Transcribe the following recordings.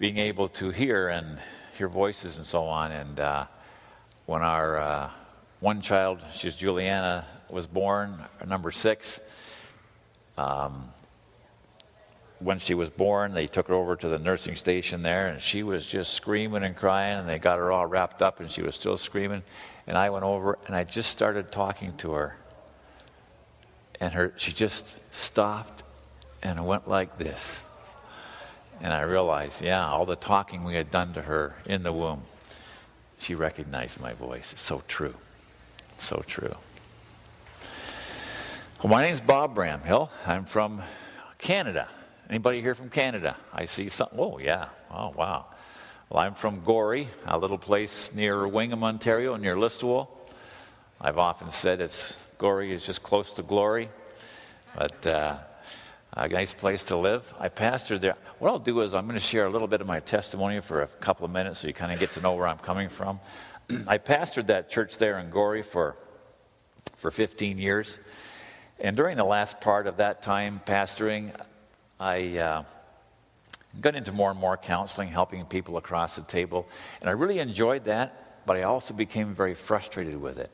being able to hear and hear voices and so on. And uh, when our uh, one child, she's Juliana, was born, number six, um, when she was born, they took her over to the nursing station there, and she was just screaming and crying, and they got her all wrapped up, and she was still screaming. And I went over, and I just started talking to her, and her she just stopped and went like this. And I realized, yeah, all the talking we had done to her in the womb, she recognized my voice. It's so true. So true. Well, my name's Bob Bramhill. I'm from Canada. Anybody here from Canada? I see some. Oh, yeah. Oh, wow. Well, I'm from Gorrie, a little place near Wingham, Ontario, near Listowel. I've often said it's Gorrie is just close to glory, but uh, a nice place to live. I pastored there. What I'll do is I'm going to share a little bit of my testimony for a couple of minutes so you kind of get to know where I'm coming from. I pastored that church there in Gorrie for, for 15 years. And during the last part of that time pastoring, I uh, got into more and more counseling, helping people across the table. And I really enjoyed that, but I also became very frustrated with it.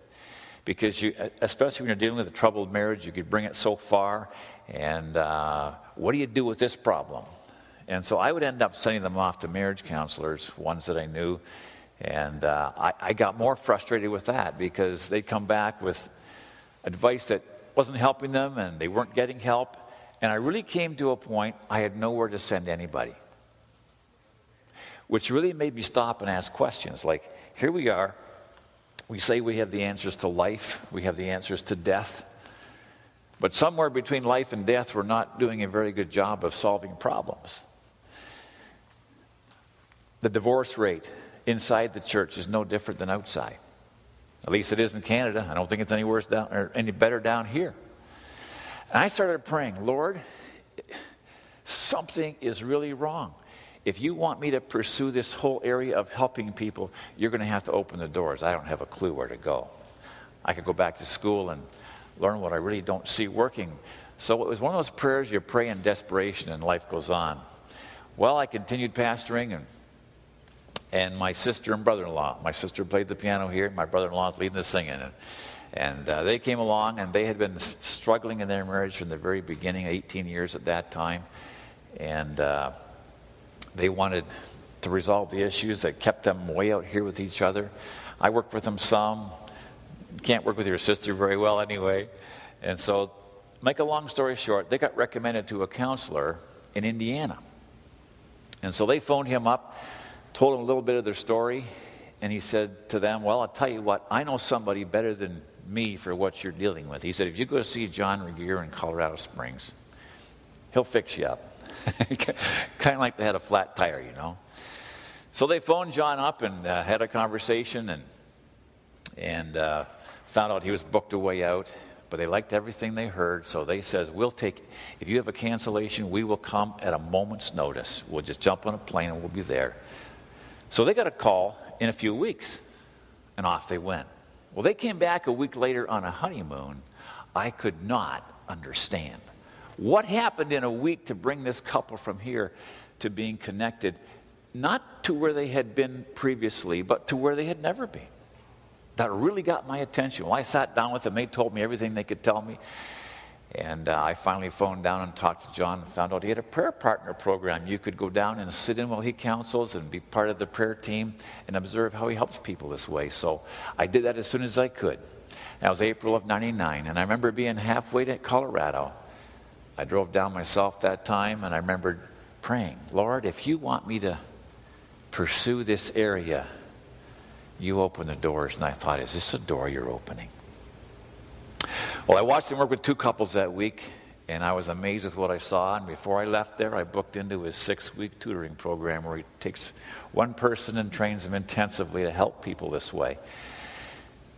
Because, you, especially when you're dealing with a troubled marriage, you could bring it so far. And uh, what do you do with this problem? And so I would end up sending them off to marriage counselors, ones that I knew. And uh, I, I got more frustrated with that because they'd come back with advice that wasn't helping them and they weren't getting help. And I really came to a point I had nowhere to send anybody. Which really made me stop and ask questions like, here we are. We say we have the answers to life, we have the answers to death. But somewhere between life and death, we're not doing a very good job of solving problems. The divorce rate inside the church is no different than outside. At least it is in Canada. I don't think it's any worse down or any better down here. And I started praying, Lord, something is really wrong. If you want me to pursue this whole area of helping people, you're going to have to open the doors. I don't have a clue where to go. I could go back to school and learn what I really don't see working. So it was one of those prayers you pray in desperation and life goes on. Well, I continued pastoring and and my sister and brother-in-law. My sister played the piano here. My brother-in-law is leading the singing. And, and uh, they came along, and they had been struggling in their marriage from the very beginning, 18 years at that time. And uh, they wanted to resolve the issues that kept them way out here with each other. I worked with them some. Can't work with your sister very well anyway. And so, make a long story short, they got recommended to a counselor in Indiana. And so they phoned him up told him a little bit of their story, and he said to them, Well, I'll tell you what, I know somebody better than me for what you're dealing with. He said, If you go see John Regier in Colorado Springs, he'll fix you up. kind of like they had a flat tire, you know. So they phoned John up and uh, had a conversation and, and uh, found out he was booked a way out. But they liked everything they heard, so they says, "We'll take. If you have a cancellation, we will come at a moment's notice. We'll just jump on a plane and we'll be there." So they got a call in a few weeks, and off they went. Well, they came back a week later on a honeymoon. I could not understand. What happened in a week to bring this couple from here to being connected, not to where they had been previously, but to where they had never been? That really got my attention. Well, I sat down with them, they told me everything they could tell me. And uh, I finally phoned down and talked to John and found out he had a prayer partner program. You could go down and sit in while he counsels and be part of the prayer team and observe how he helps people this way. So I did that as soon as I could. That was April of 99. And I remember being halfway to Colorado. I drove down myself that time and I remembered praying, Lord, if you want me to pursue this area, you open the doors. And I thought, is this a door you're opening? Well, I watched him work with two couples that week, and I was amazed with what I saw. And before I left there, I booked into his six week tutoring program where he takes one person and trains them intensively to help people this way.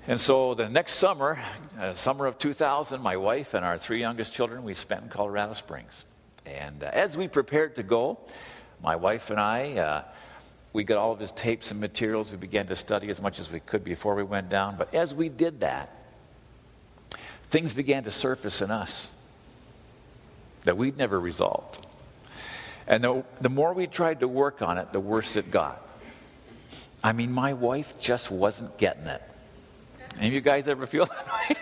And so the next summer, uh, summer of 2000, my wife and our three youngest children, we spent in Colorado Springs. And uh, as we prepared to go, my wife and I, uh, we got all of his tapes and materials. We began to study as much as we could before we went down. But as we did that, things began to surface in us that we'd never resolved. And the, the more we tried to work on it, the worse it got. I mean, my wife just wasn't getting it. Any of you guys ever feel that way?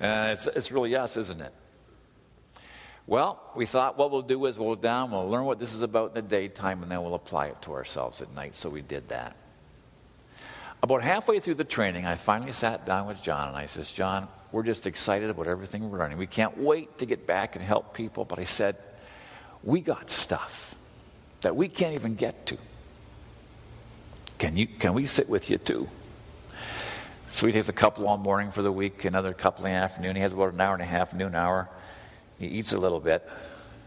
uh, it's, it's really us, isn't it? Well, we thought what we'll do is we'll down, we'll learn what this is about in the daytime, and then we'll apply it to ourselves at night. So we did that. About halfway through the training, I finally sat down with John and I says, John, we're just excited about everything we're learning. We can't wait to get back and help people. But I said, we got stuff that we can't even get to. Can, you, can we sit with you too? So he takes a couple all morning for the week, another couple in the afternoon. He has about an hour and a half, noon hour. He eats a little bit.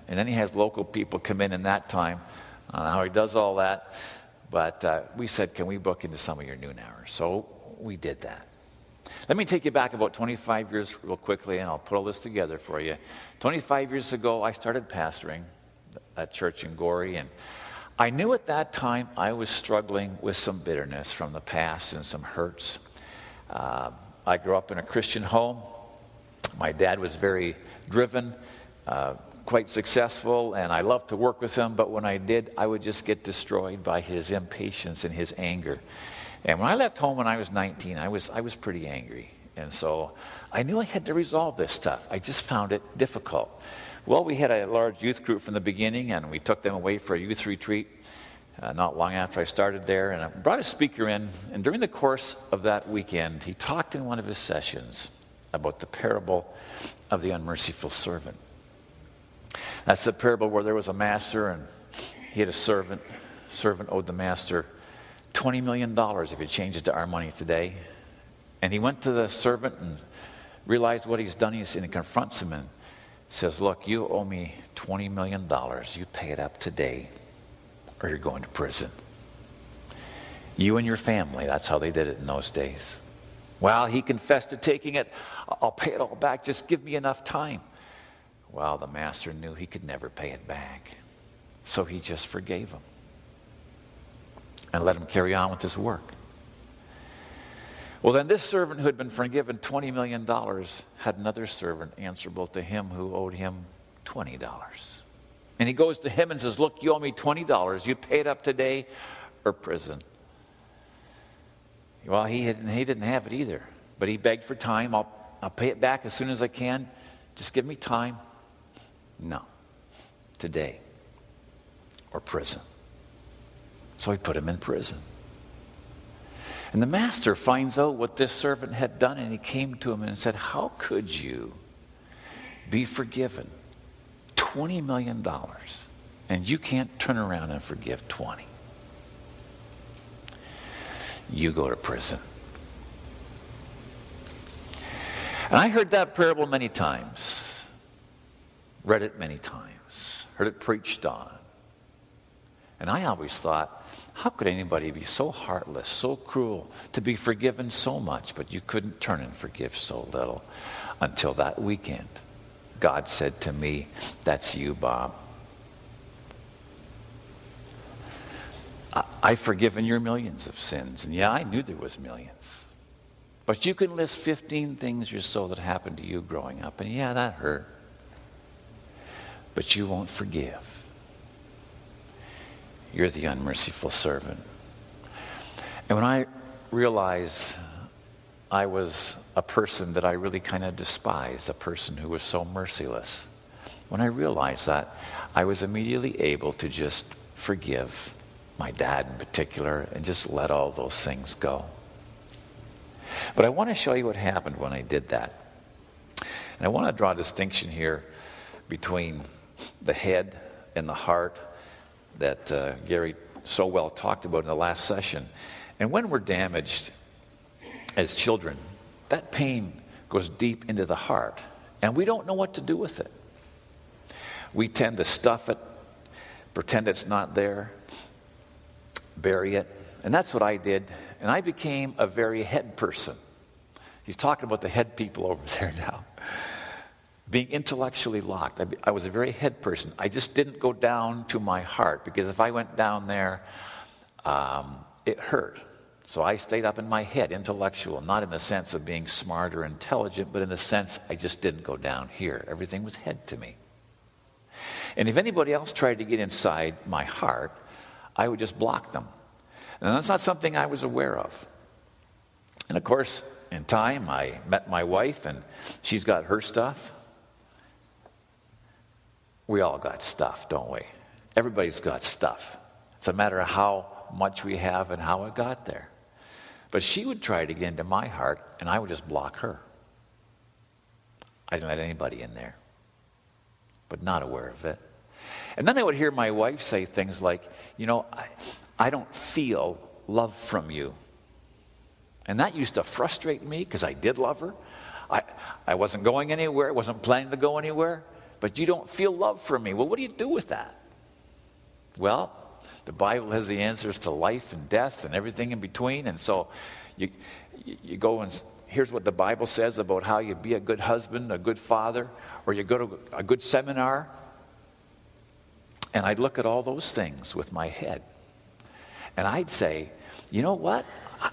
And then he has local people come in in that time. I don't know how he does all that. But uh, we said, can we book into some of your noon hours? So we did that. Let me take you back about 25 years real quickly, and I'll put all this together for you. 25 years ago, I started pastoring at church in Gorrie, and I knew at that time I was struggling with some bitterness from the past and some hurts. Uh, I grew up in a Christian home. My dad was very driven, uh, quite successful, and I loved to work with him, but when I did, I would just get destroyed by his impatience and his anger. And when I left home when I was 19, I was, I was pretty angry. And so I knew I had to resolve this stuff. I just found it difficult. Well, we had a large youth group from the beginning, and we took them away for a youth retreat uh, not long after I started there. And I brought a speaker in, and during the course of that weekend, he talked in one of his sessions about the parable of the unmerciful servant. That's the parable where there was a master, and he had a servant. Servant owed the master $20 million if you change it to our money today. And he went to the servant and realized what he's done. and he confronts him and says, Look, you owe me $20 million. You pay it up today, or you're going to prison. You and your family, that's how they did it in those days. Well, he confessed to taking it. I'll pay it all back. Just give me enough time. Well, the master knew he could never pay it back. So he just forgave him and let him carry on with his work. Well, then this servant who had been forgiven $20 million had another servant answerable to him who owed him $20. And he goes to him and says, Look, you owe me $20. You pay it up today or prison. Well, he, had, he didn't have it either, but he begged for time. I'll, I'll pay it back as soon as I can. Just give me time. No, today or prison. So he put him in prison. And the master finds out what this servant had done, and he came to him and said, How could you be forgiven $20 million and you can't turn around and forgive 20? You go to prison. And I heard that parable many times, read it many times, heard it preached on. And I always thought, how could anybody be so heartless, so cruel, to be forgiven so much, but you couldn't turn and forgive so little? Until that weekend, God said to me, That's you, Bob. I've forgiven your millions of sins. And yeah, I knew there was millions. But you can list 15 things or so that happened to you growing up. And yeah, that hurt. But you won't forgive. You're the unmerciful servant. And when I realized I was a person that I really kind of despised, a person who was so merciless, when I realized that, I was immediately able to just forgive my dad in particular and just let all those things go. But I want to show you what happened when I did that. And I want to draw a distinction here between the head and the heart that uh, Gary so well talked about in the last session. And when we're damaged as children, that pain goes deep into the heart, and we don't know what to do with it. We tend to stuff it, pretend it's not there, bury it. And that's what I did. And I became a very head person. He's talking about the head people over there now being intellectually locked. I, I, was a very head person. I just didn't go down to my heart because if I went down there, um, it hurt. So I stayed up in my head, intellectual, not in the sense of being smart or intelligent, but in the sense I just didn't go down here. Everything was head to me. And if anybody else tried to get inside my heart, I would just block them. And that's not something I was aware of. And of course, in time, I met my wife, and she's got her stuff. We all got stuff, don't we? Everybody's got stuff. It's a matter of how much we have and how it got there. But she would try to get into my heart, and I would just block her. I didn't let anybody in there, but not aware of it. And then I would hear my wife say things like, You know, I, I don't feel love from you. And that used to frustrate me because I did love her. I, I wasn't going anywhere, I wasn't planning to go anywhere, but you don't feel love from me. Well, what do you do with that? Well, the Bible has the answers to life and death and everything in between. And so you, you go and here's what the Bible says about how you be a good husband, a good father, or you go to a good seminar. And I'd look at all those things with my head. And I'd say, you know what?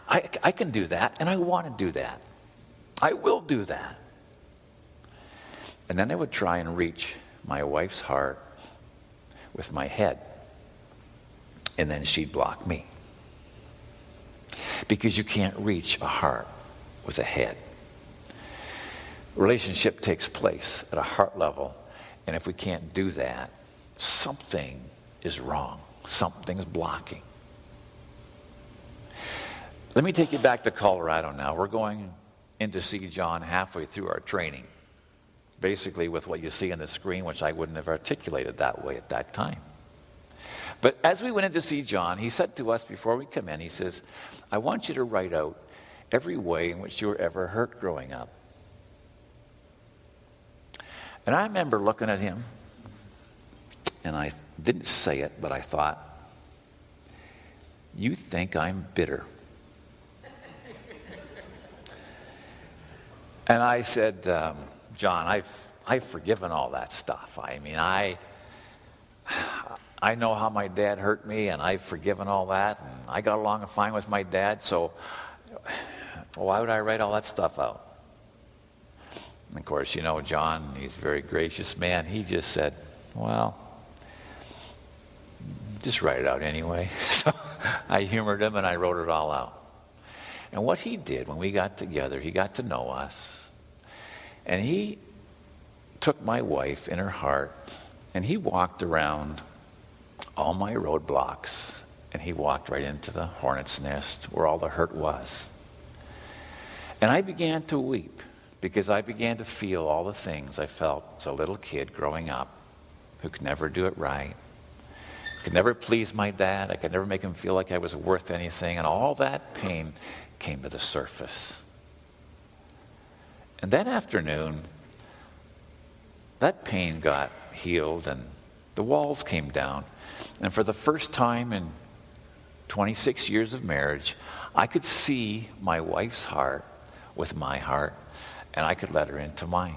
I, I can do that, and I want to do that. I will do that. And then I would try and reach my wife's heart with my head. And then she'd block me. Because you can't reach a heart with a head. Relationship takes place at a heart level. And if we can't do that, something is wrong. Something's blocking. Let me take you back to Colorado now. We're going in to see John halfway through our training, basically with what you see on the screen, which I wouldn't have articulated that way at that time. But as we went in to see John, he said to us before we come in, he says, I want you to write out every way in which you were ever hurt growing up. And I remember looking at him, and I didn't say it, but I thought, You think I'm bitter. And I said, um, John, I've, I've forgiven all that stuff. I mean, I, I know how my dad hurt me, and I've forgiven all that. And I got along fine with my dad, so why would I write all that stuff out? And of course, you know, John, he's a very gracious man. He just said, well, just write it out anyway. So I humored him and I wrote it all out. And what he did when we got together, he got to know us. And he took my wife in her heart and he walked around all my roadblocks and he walked right into the hornet's nest where all the hurt was. And I began to weep because I began to feel all the things I felt as a little kid growing up who could never do it right, could never please my dad, I could never make him feel like I was worth anything, and all that pain came to the surface. And that afternoon, that pain got healed and the walls came down. And for the first time in 26 years of marriage, I could see my wife's heart with my heart, and I could let her into mine.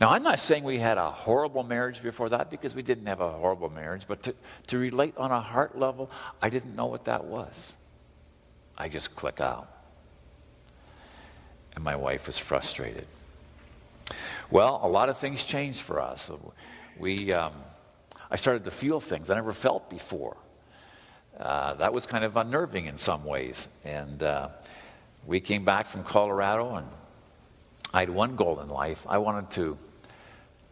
Now, I'm not saying we had a horrible marriage before that because we didn't have a horrible marriage, but to, to relate on a heart level, I didn't know what that was. I just click out. And my wife was frustrated. Well, a lot of things changed for us. We, um, I started to feel things I never felt before. Uh, that was kind of unnerving in some ways. And uh, we came back from Colorado, and I had one goal in life. I wanted to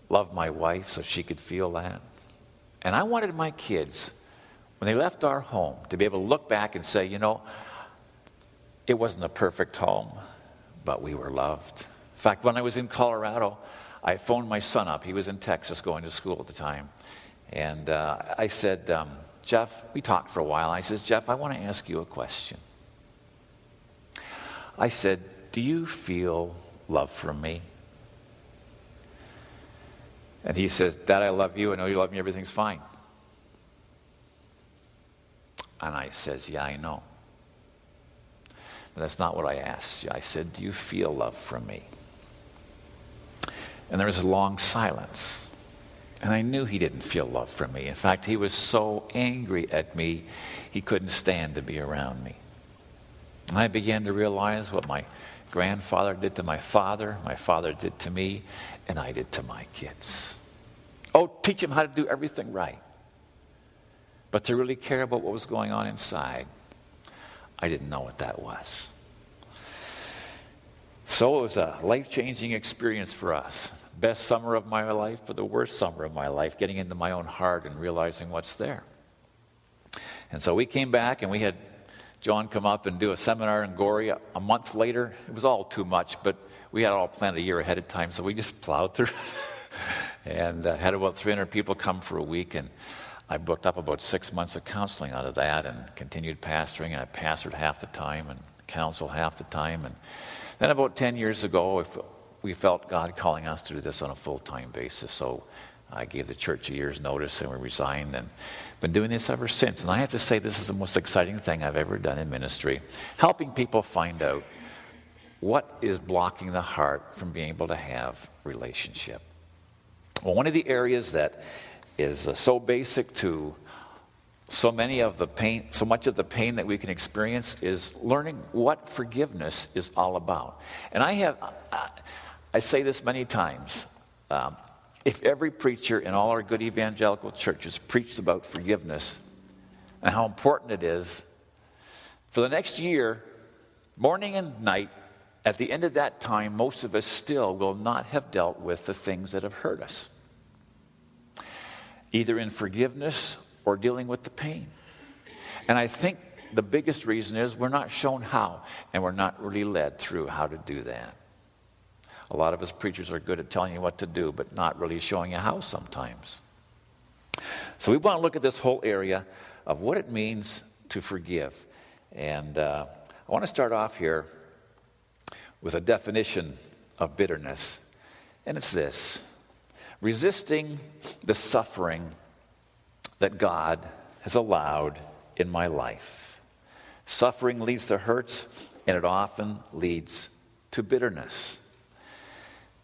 love my wife so she could feel that. And I wanted my kids, when they left our home, to be able to look back and say, you know, it wasn't a perfect home, but we were loved. In fact, when I was in Colorado, I phoned my son up. He was in Texas going to school at the time. And uh, I said, um, Jeff, we talked for a while. I said, Jeff, I want to ask you a question. I said, Do you feel love from me? And he says, Dad, I love you. I know you love me. Everything's fine. And I says, Yeah, I know. But that's not what I asked you. I said, Do you feel love from me? And there was a long silence. And I knew he didn't feel love for me. In fact, he was so angry at me, he couldn't stand to be around me. And I began to realize what my grandfather did to my father, my father did to me, and I did to my kids. Oh, teach them how to do everything right. But to really care about what was going on inside, I didn't know what that was. So it was a life changing experience for us. Best summer of my life, but the worst summer of my life, getting into my own heart and realizing what's there. And so we came back and we had John come up and do a seminar in Gorrie a month later. It was all too much, but we had all planned a year ahead of time, so we just plowed through and uh, had about 300 people come for a week. And I booked up about six months of counseling out of that and continued pastoring. And I pastored half the time and counseled half the time. And then about 10 years ago, we felt God calling us to do this on a full time basis. So I gave the church a year's notice and we resigned and been doing this ever since. And I have to say, this is the most exciting thing I've ever done in ministry helping people find out what is blocking the heart from being able to have relationship. Well, one of the areas that is uh, so basic to so many of the pain, so much of the pain that we can experience is learning what forgiveness is all about. And I have, I, say this many times. Um, if every preacher in all our good evangelical churches preached about forgiveness and how important it is, for the next year, morning and night, at the end of that time, most of us still will not have dealt with the things that have hurt us, either in forgiveness or dealing with the pain. And I think the biggest reason is we're not shown how, and we're not really led through how to do that. A lot of us preachers are good at telling you what to do, but not really showing you how sometimes. So we want to look at this whole area of what it means to forgive. And uh, I want to start off here with a definition of bitterness. And it's this resisting the suffering that God has allowed in my life. Suffering leads to hurts, and it often leads to bitterness.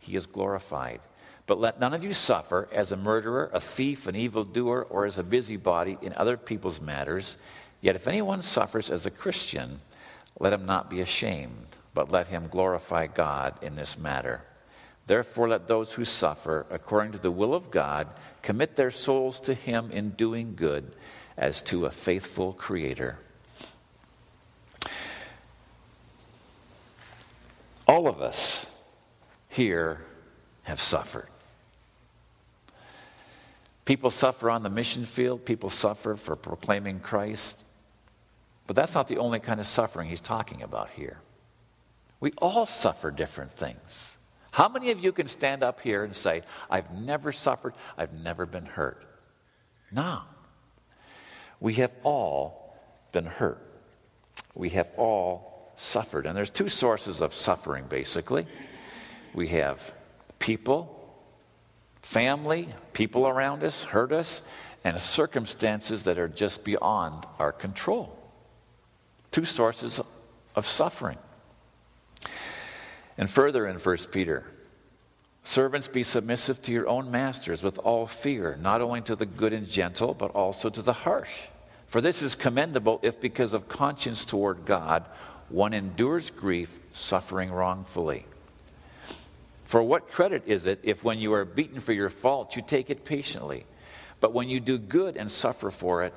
he is glorified. But let none of you suffer as a murderer, a thief, an evildoer, or as a busybody in other people's matters. Yet if anyone suffers as a Christian, let him not be ashamed, but let him glorify God in this matter. Therefore, let those who suffer according to the will of God commit their souls to him in doing good as to a faithful Creator. All of us here have suffered. People suffer on the mission field, people suffer for proclaiming Christ. But that's not the only kind of suffering he's talking about here. We all suffer different things. How many of you can stand up here and say, I've never suffered, I've never been hurt? No. We have all been hurt. We have all suffered. And there's two sources of suffering, basically. We have people, family, people around us hurt us, and circumstances that are just beyond our control. Two sources of suffering. And further in 1 Peter, servants be submissive to your own masters with all fear, not only to the good and gentle, but also to the harsh. For this is commendable if, because of conscience toward God, one endures grief, suffering wrongfully. For what credit is it if, when you are beaten for your faults, you take it patiently? But when you do good and suffer for it,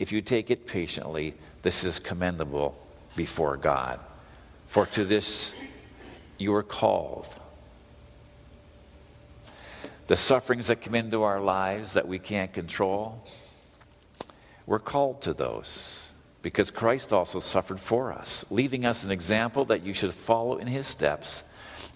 if you take it patiently, this is commendable before God. For to this you are called. The sufferings that come into our lives that we can't control, we're called to those because Christ also suffered for us, leaving us an example that you should follow in his steps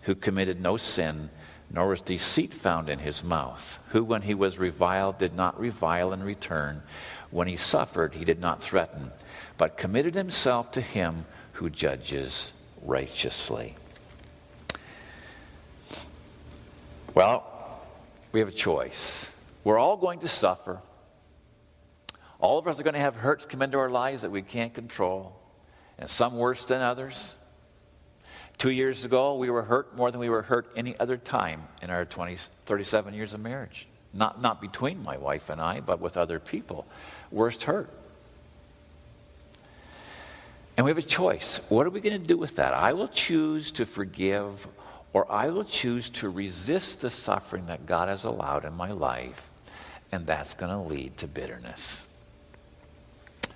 who committed no sin, nor was deceit found in his mouth, who, when he was reviled, did not revile in return. When he suffered, he did not threaten, but committed himself to him who judges righteously. Well, we have a choice. We're all going to suffer. All of us are going to have hurts come into our lives that we can't control, and some worse than others. Two years ago, we were hurt more than we were hurt any other time in our 20, 37 years of marriage. Not, not between my wife and I, but with other people. Worst hurt. And we have a choice. What are we going to do with that? I will choose to forgive, or I will choose to resist the suffering that God has allowed in my life, and that's going to lead to bitterness.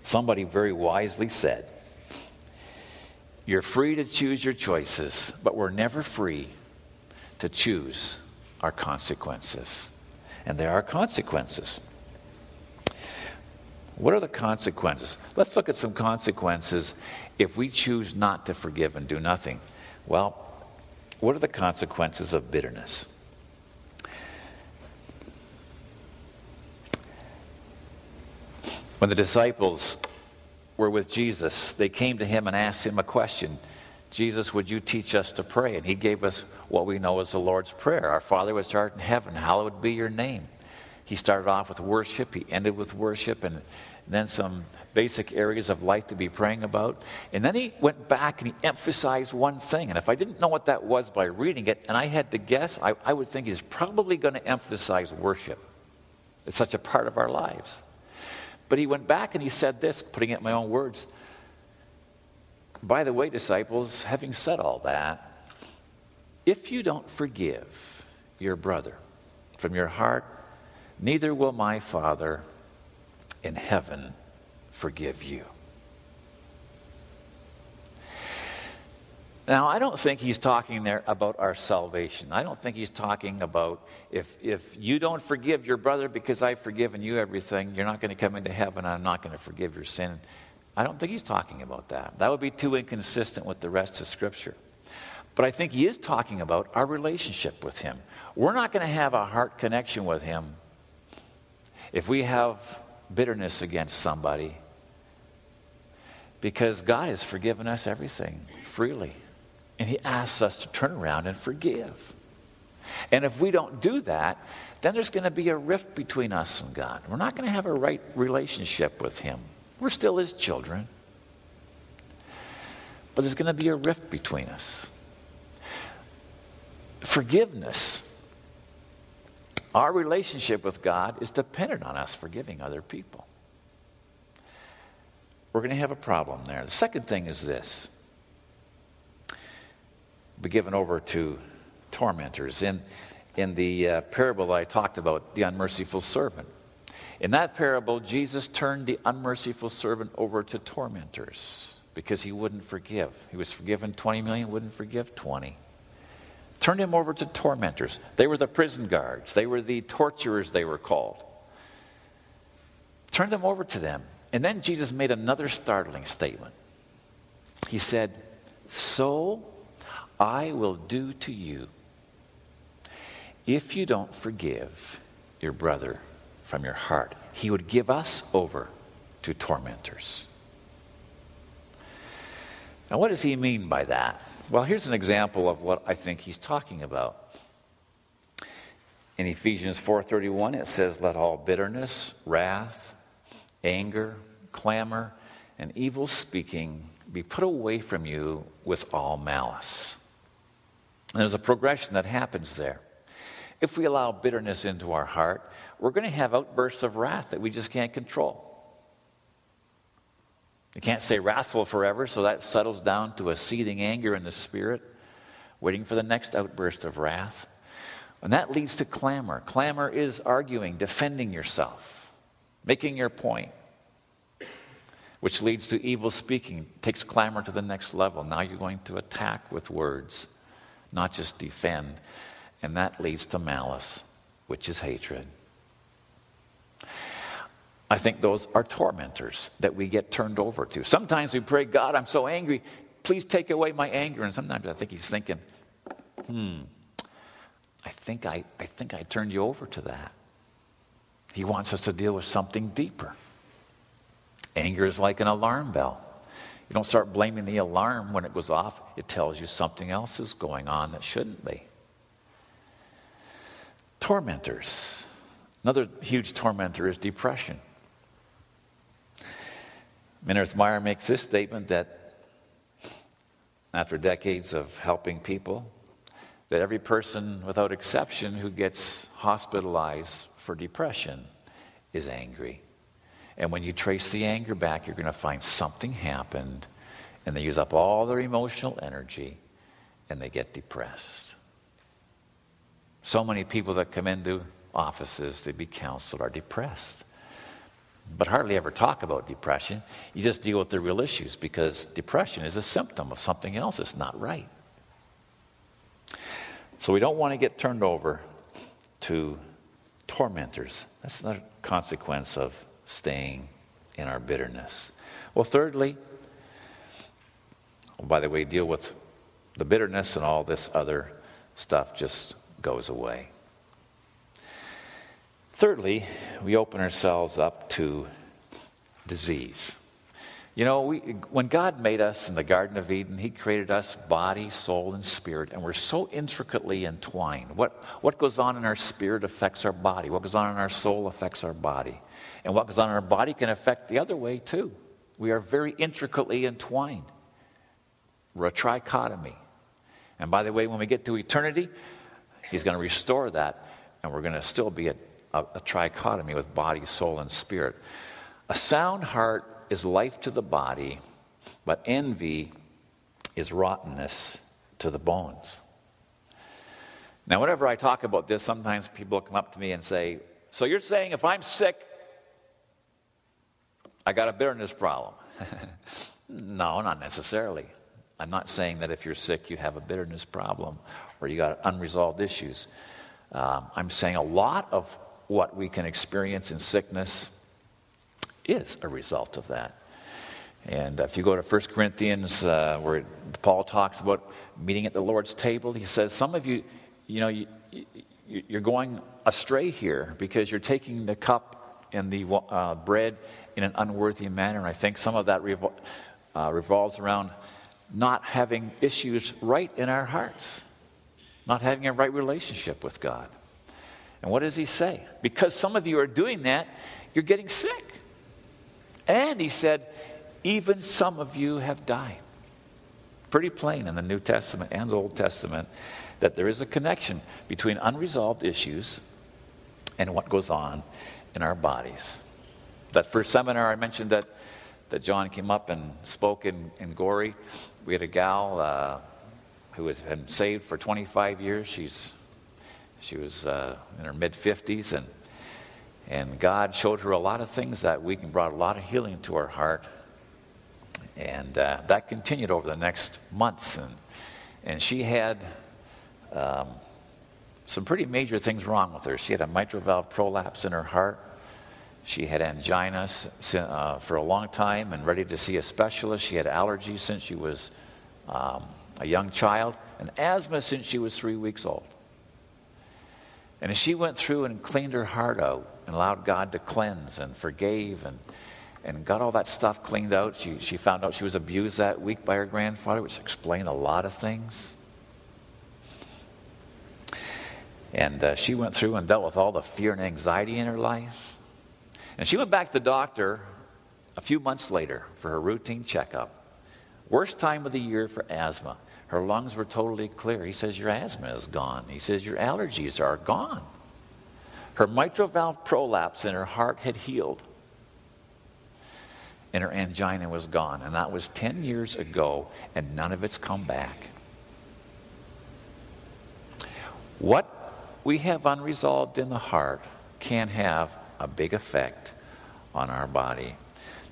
Somebody very wisely said, You're free to choose your choices, but we're never free to choose our consequences. And there are consequences. What are the consequences? Let's look at some consequences if we choose not to forgive and do nothing. Well, what are the consequences of bitterness? When the disciples were with Jesus, they came to him and asked him a question Jesus, would you teach us to pray? And he gave us what we know as the Lord's Prayer Our Father which art in heaven, hallowed be your name. He started off with worship, he ended with worship, and then some basic areas of life to be praying about. And then he went back and he emphasized one thing. And if I didn't know what that was by reading it, and I had to guess, I, I would think he's probably going to emphasize worship. It's such a part of our lives. But he went back and he said this, putting it in my own words. By the way, disciples, having said all that, if you don't forgive your brother from your heart, neither will my Father in heaven forgive you. Now, I don't think he's talking there about our salvation. I don't think he's talking about if, if you don't forgive your brother because I've forgiven you everything, you're not going to come into heaven, I'm not going to forgive your sin. I don't think he's talking about that. That would be too inconsistent with the rest of Scripture. But I think he is talking about our relationship with him. We're not going to have a heart connection with him if we have bitterness against somebody because God has forgiven us everything freely. And He asks us to turn around and forgive. And if we don't do that, then there's going to be a rift between us and God. We're not going to have a right relationship with Him. We're still His children. But there's going to be a rift between us. Forgiveness our relationship with God is dependent on us forgiving other people. We're going to have a problem there. The second thing is this be given over to tormentors. In, in the uh, parable I talked about, the unmerciful servant, in that parable, Jesus turned the unmerciful servant over to tormentors because he wouldn't forgive. He was forgiven 20 million, wouldn't forgive 20 turned him over to tormentors. They were the prison guards, they were the torturers, they were called. Turned them over to them. And then Jesus made another startling statement. He said, So I will do to you if you don't forgive your brother from your heart. He would give us over to tormentors. Now, what does he mean by that? Well, here's an example of what I think he's talking about. In Ephesians 4:31 it says let all bitterness, wrath, anger, clamor, and evil speaking be put away from you with all malice. There's a progression that happens there. If we allow bitterness into our heart, we're going to have outbursts of wrath that we just can't control. You can't stay wrathful forever, so that settles down to a seething anger in the spirit, waiting for the next outburst of wrath. And that leads to clamor. Clamor is arguing, defending yourself, making your point, which leads to evil speaking, takes clamor to the next level. Now you're going to attack with words, not just defend. And that leads to malice, which is hatred. I think those are tormentors that we get turned over to. Sometimes we pray, God, I'm so angry. Please take away my anger. And sometimes I think he's thinking, hmm, I think I, I think I turned you over to that. He wants us to deal with something deeper. Anger is like an alarm bell. You don't start blaming the alarm when it goes off, it tells you something else is going on that shouldn't be. Tormentors Another huge tormentor is depression. Minirth Meier makes this statement that after decades of helping people, that every person without exception who gets hospitalized for depression is angry. And when you trace the anger back, you're going to find something happened, and they use up all their emotional energy, and they get depressed. So many people that come into offices to be counseled are depressed. But hardly ever talk about depression. You just deal with the real issues because depression is a symptom of something else that's not right. So we don't want to get turned over to tormentors. That's not a consequence of staying in our bitterness. Well, thirdly, oh, by the way, deal with the bitterness and all this other stuff just goes away. Thirdly, we open ourselves up to disease. You know, we, when God made us in the Garden of Eden, He created us body, soul, and spirit, and we're so intricately entwined. What, what goes on in our spirit affects our body, what goes on in our soul affects our body. And what goes on in our body can affect the other way, too. We are very intricately entwined. We're a trichotomy. And by the way, when we get to eternity, He's going to restore that, and we're going to still be a, a, a trichotomy with body, soul, and spirit. A sound heart is life to the body, but envy is rottenness to the bones. Now, whenever I talk about this, sometimes people come up to me and say, So you're saying if I'm sick, I got a bitterness problem? no, not necessarily. I'm not saying that if you're sick, you have a bitterness problem or you got unresolved issues. Um, I'm saying a lot of what we can experience in sickness is a result of that. And if you go to 1 Corinthians, uh, where Paul talks about meeting at the Lord's table, he says, Some of you, you know, you, you're going astray here because you're taking the cup and the uh, bread in an unworthy manner. And I think some of that uh, revolves around not having issues right in our hearts, not having a right relationship with God. And what does he say? Because some of you are doing that, you're getting sick. And he said, even some of you have died. Pretty plain in the New Testament and the Old Testament that there is a connection between unresolved issues and what goes on in our bodies. That first seminar I mentioned that, that John came up and spoke in, in Gorrie, we had a gal uh, who had been saved for 25 years. She's, she was uh, in her mid 50s, and and God showed her a lot of things that week and brought a lot of healing to her heart. And uh, that continued over the next months. And, and she had um, some pretty major things wrong with her. She had a mitral valve prolapse in her heart. She had angina uh, for a long time and ready to see a specialist. She had allergies since she was um, a young child and asthma since she was three weeks old. And as she went through and cleaned her heart out and allowed God to cleanse and forgave and, and got all that stuff cleaned out, she, she found out she was abused that week by her grandfather, which explained a lot of things. And uh, she went through and dealt with all the fear and anxiety in her life. And she went back to the doctor a few months later for her routine checkup. Worst time of the year for asthma. Her lungs were totally clear. He says, Your asthma is gone. He says, Your allergies are gone. Her mitral valve prolapse in her heart had healed, and her angina was gone. And that was 10 years ago, and none of it's come back. What we have unresolved in the heart can have a big effect on our body.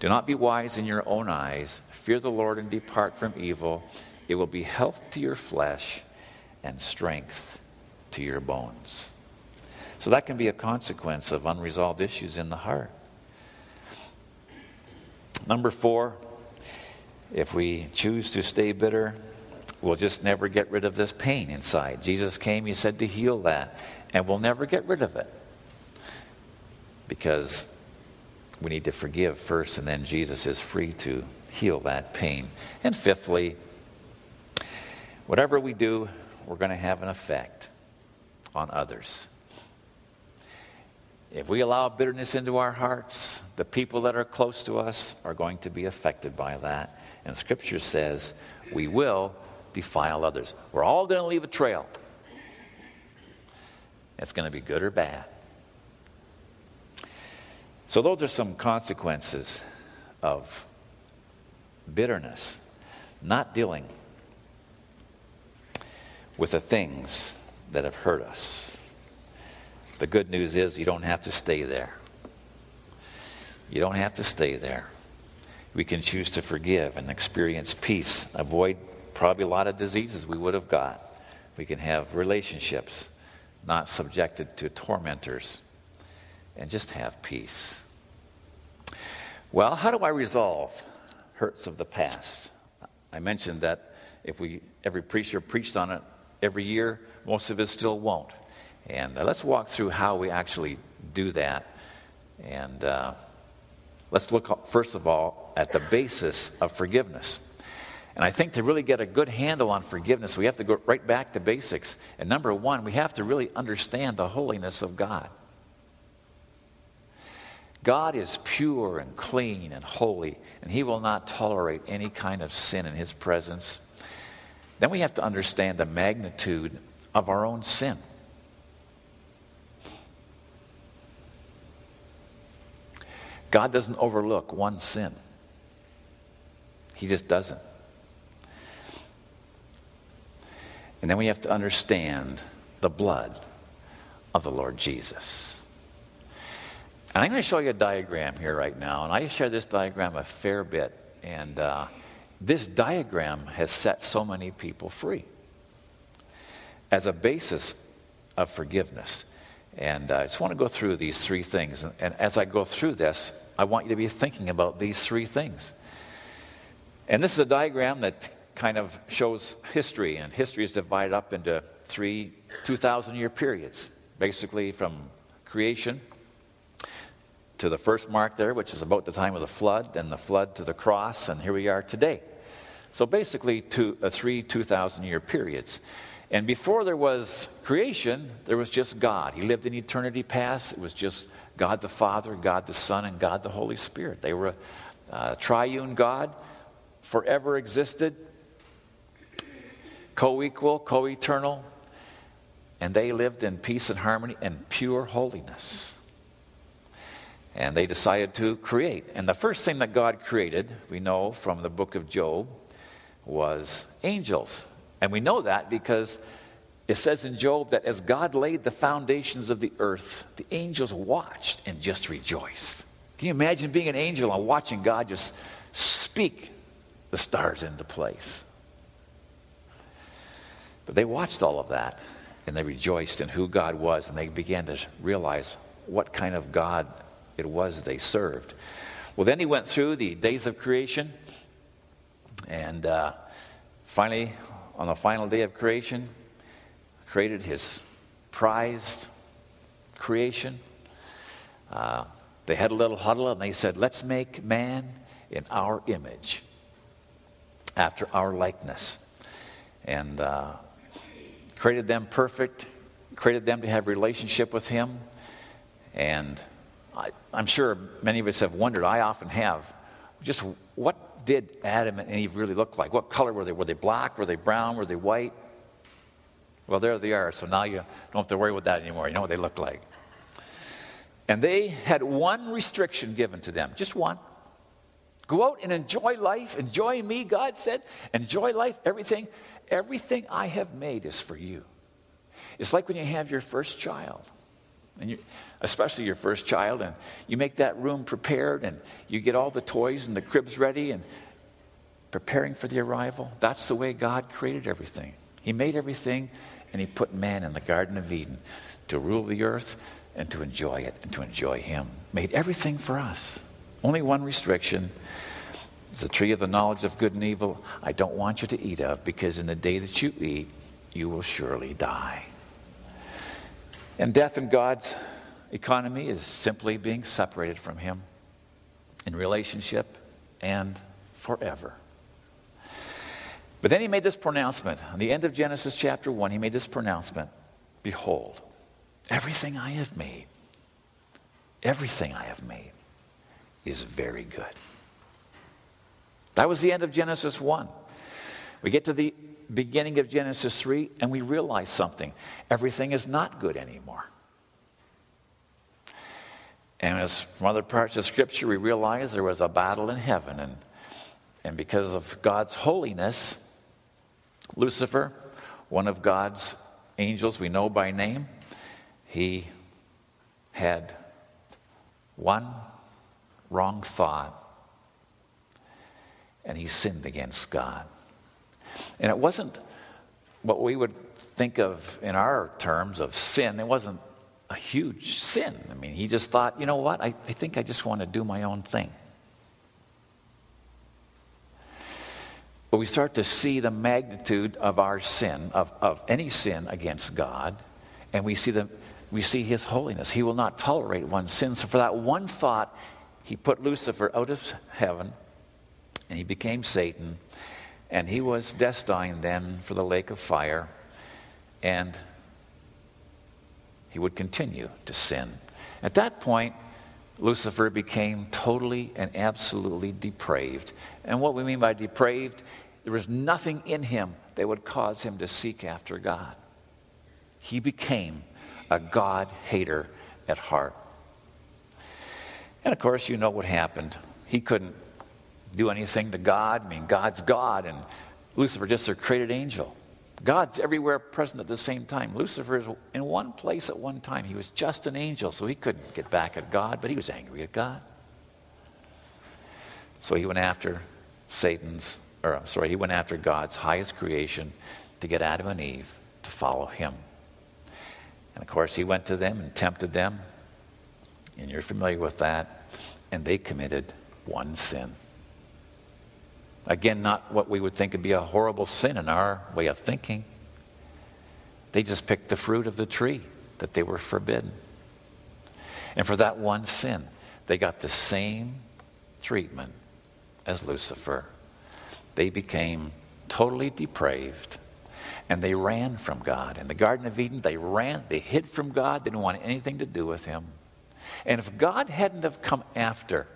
Do not be wise in your own eyes. Fear the Lord and depart from evil. It will be health to your flesh and strength to your bones. So that can be a consequence of unresolved issues in the heart. Number four, if we choose to stay bitter, we'll just never get rid of this pain inside. Jesus came, he said, to heal that, and we'll never get rid of it. Because we need to forgive first, and then Jesus is free to heal that pain. And fifthly, Whatever we do, we're going to have an effect on others. If we allow bitterness into our hearts, the people that are close to us are going to be affected by that. And Scripture says we will defile others. We're all going to leave a trail. It's going to be good or bad. So, those are some consequences of bitterness, not dealing with the things that have hurt us. The good news is you don't have to stay there. You don't have to stay there. We can choose to forgive and experience peace, avoid probably a lot of diseases we would have got. We can have relationships not subjected to tormentors and just have peace. Well, how do I resolve hurts of the past? I mentioned that if we every preacher preached on it every year, most of us still won't. And uh, let's walk through how we actually do that. And uh, let's look, first of all, at the basis of forgiveness. And I think to really get a good handle on forgiveness, we have to go right back to basics. And number one, we have to really understand the holiness of God. God is pure and clean and holy, and He will not tolerate any kind of sin in His presence. Then we have to understand the magnitude of our own sin. God doesn't overlook one sin, He just doesn't. And then we have to understand the blood of the Lord Jesus. And I'm going to show you a diagram here right now. And I share this diagram a fair bit. And uh, this diagram has set so many people free as a basis of forgiveness. And uh, I just want to go through these three things. And, and as I go through this, I want you to be thinking about these three things. And this is a diagram that kind of shows history, and history is divided up into three 2,000 year periods, basically from creation to the first mark there, which is about the time of the flood, then the flood to the cross, and here we are today. So basically, two, uh, three 2,000 year periods. And before there was creation, there was just God. He lived in eternity past. It was just God the Father, God the Son, and God the Holy Spirit. They were a uh, triune God, forever existed, co equal, co eternal, and they lived in peace and harmony and pure holiness. And they decided to create. And the first thing that God created, we know from the book of Job, was angels. And we know that because it says in Job that as God laid the foundations of the earth, the angels watched and just rejoiced. Can you imagine being an angel and watching God just speak the stars into place? But they watched all of that and they rejoiced in who God was and they began to realize what kind of God it was they served. Well, then he went through the days of creation and uh, finally, on the final day of creation, created his prized creation. Uh, they had a little huddle and they said, Let's make man in our image, after our likeness. And uh, created them perfect, created them to have relationship with him. And I, I'm sure many of us have wondered, I often have, just what did Adam and Eve really look like? What color were they? Were they black? Were they brown? Were they white? Well, there they are. So now you don't have to worry about that anymore. You know what they look like. And they had one restriction given to them, just one. Go out and enjoy life. Enjoy me, God said. Enjoy life. Everything, everything I have made is for you. It's like when you have your first child and you, especially your first child, and you make that room prepared, and you get all the toys and the cribs ready, and preparing for the arrival. That's the way God created everything. He made everything, and He put man in the Garden of Eden to rule the earth and to enjoy it and to enjoy Him. Made everything for us. Only one restriction the tree of the knowledge of good and evil. I don't want you to eat of, because in the day that you eat, you will surely die. And death in God's economy is simply being separated from Him in relationship and forever. But then he made this pronouncement. On the end of Genesis chapter 1, he made this pronouncement Behold, everything I have made everything I have made is very good. That was the end of Genesis 1. We get to the beginning of Genesis 3 and we realize something. Everything is not good anymore. And as from other parts of Scripture, we realize there was a battle in heaven. And, and because of God's holiness, Lucifer, one of God's angels we know by name, he had one wrong thought and he sinned against God. And it wasn't what we would think of in our terms of sin. It wasn't a huge sin. I mean, he just thought, you know what? I, I think I just want to do my own thing. But we start to see the magnitude of our sin, of, of any sin against God, and we see, the, we see his holiness. He will not tolerate one sin. So for that one thought, he put Lucifer out of heaven, and he became Satan, and he was destined then for the lake of fire, and he would continue to sin. At that point, Lucifer became totally and absolutely depraved. And what we mean by depraved, there was nothing in him that would cause him to seek after God. He became a God hater at heart. And of course, you know what happened. He couldn't do anything to God. I mean, God's God, and Lucifer just a created angel. God's everywhere present at the same time. Lucifer is in one place at one time. He was just an angel, so he couldn't get back at God, but he was angry at God. So he went after Satan's, or I'm sorry, he went after God's highest creation to get Adam and Eve to follow him. And of course, he went to them and tempted them, and you're familiar with that, and they committed one sin. Again, not what we would think would be a horrible sin in our way of thinking. They just picked the fruit of the tree that they were forbidden. And for that one sin, they got the same treatment as Lucifer. They became totally depraved and they ran from God. In the Garden of Eden, they ran, they hid from God, they didn't want anything to do with Him. And if God hadn't have come after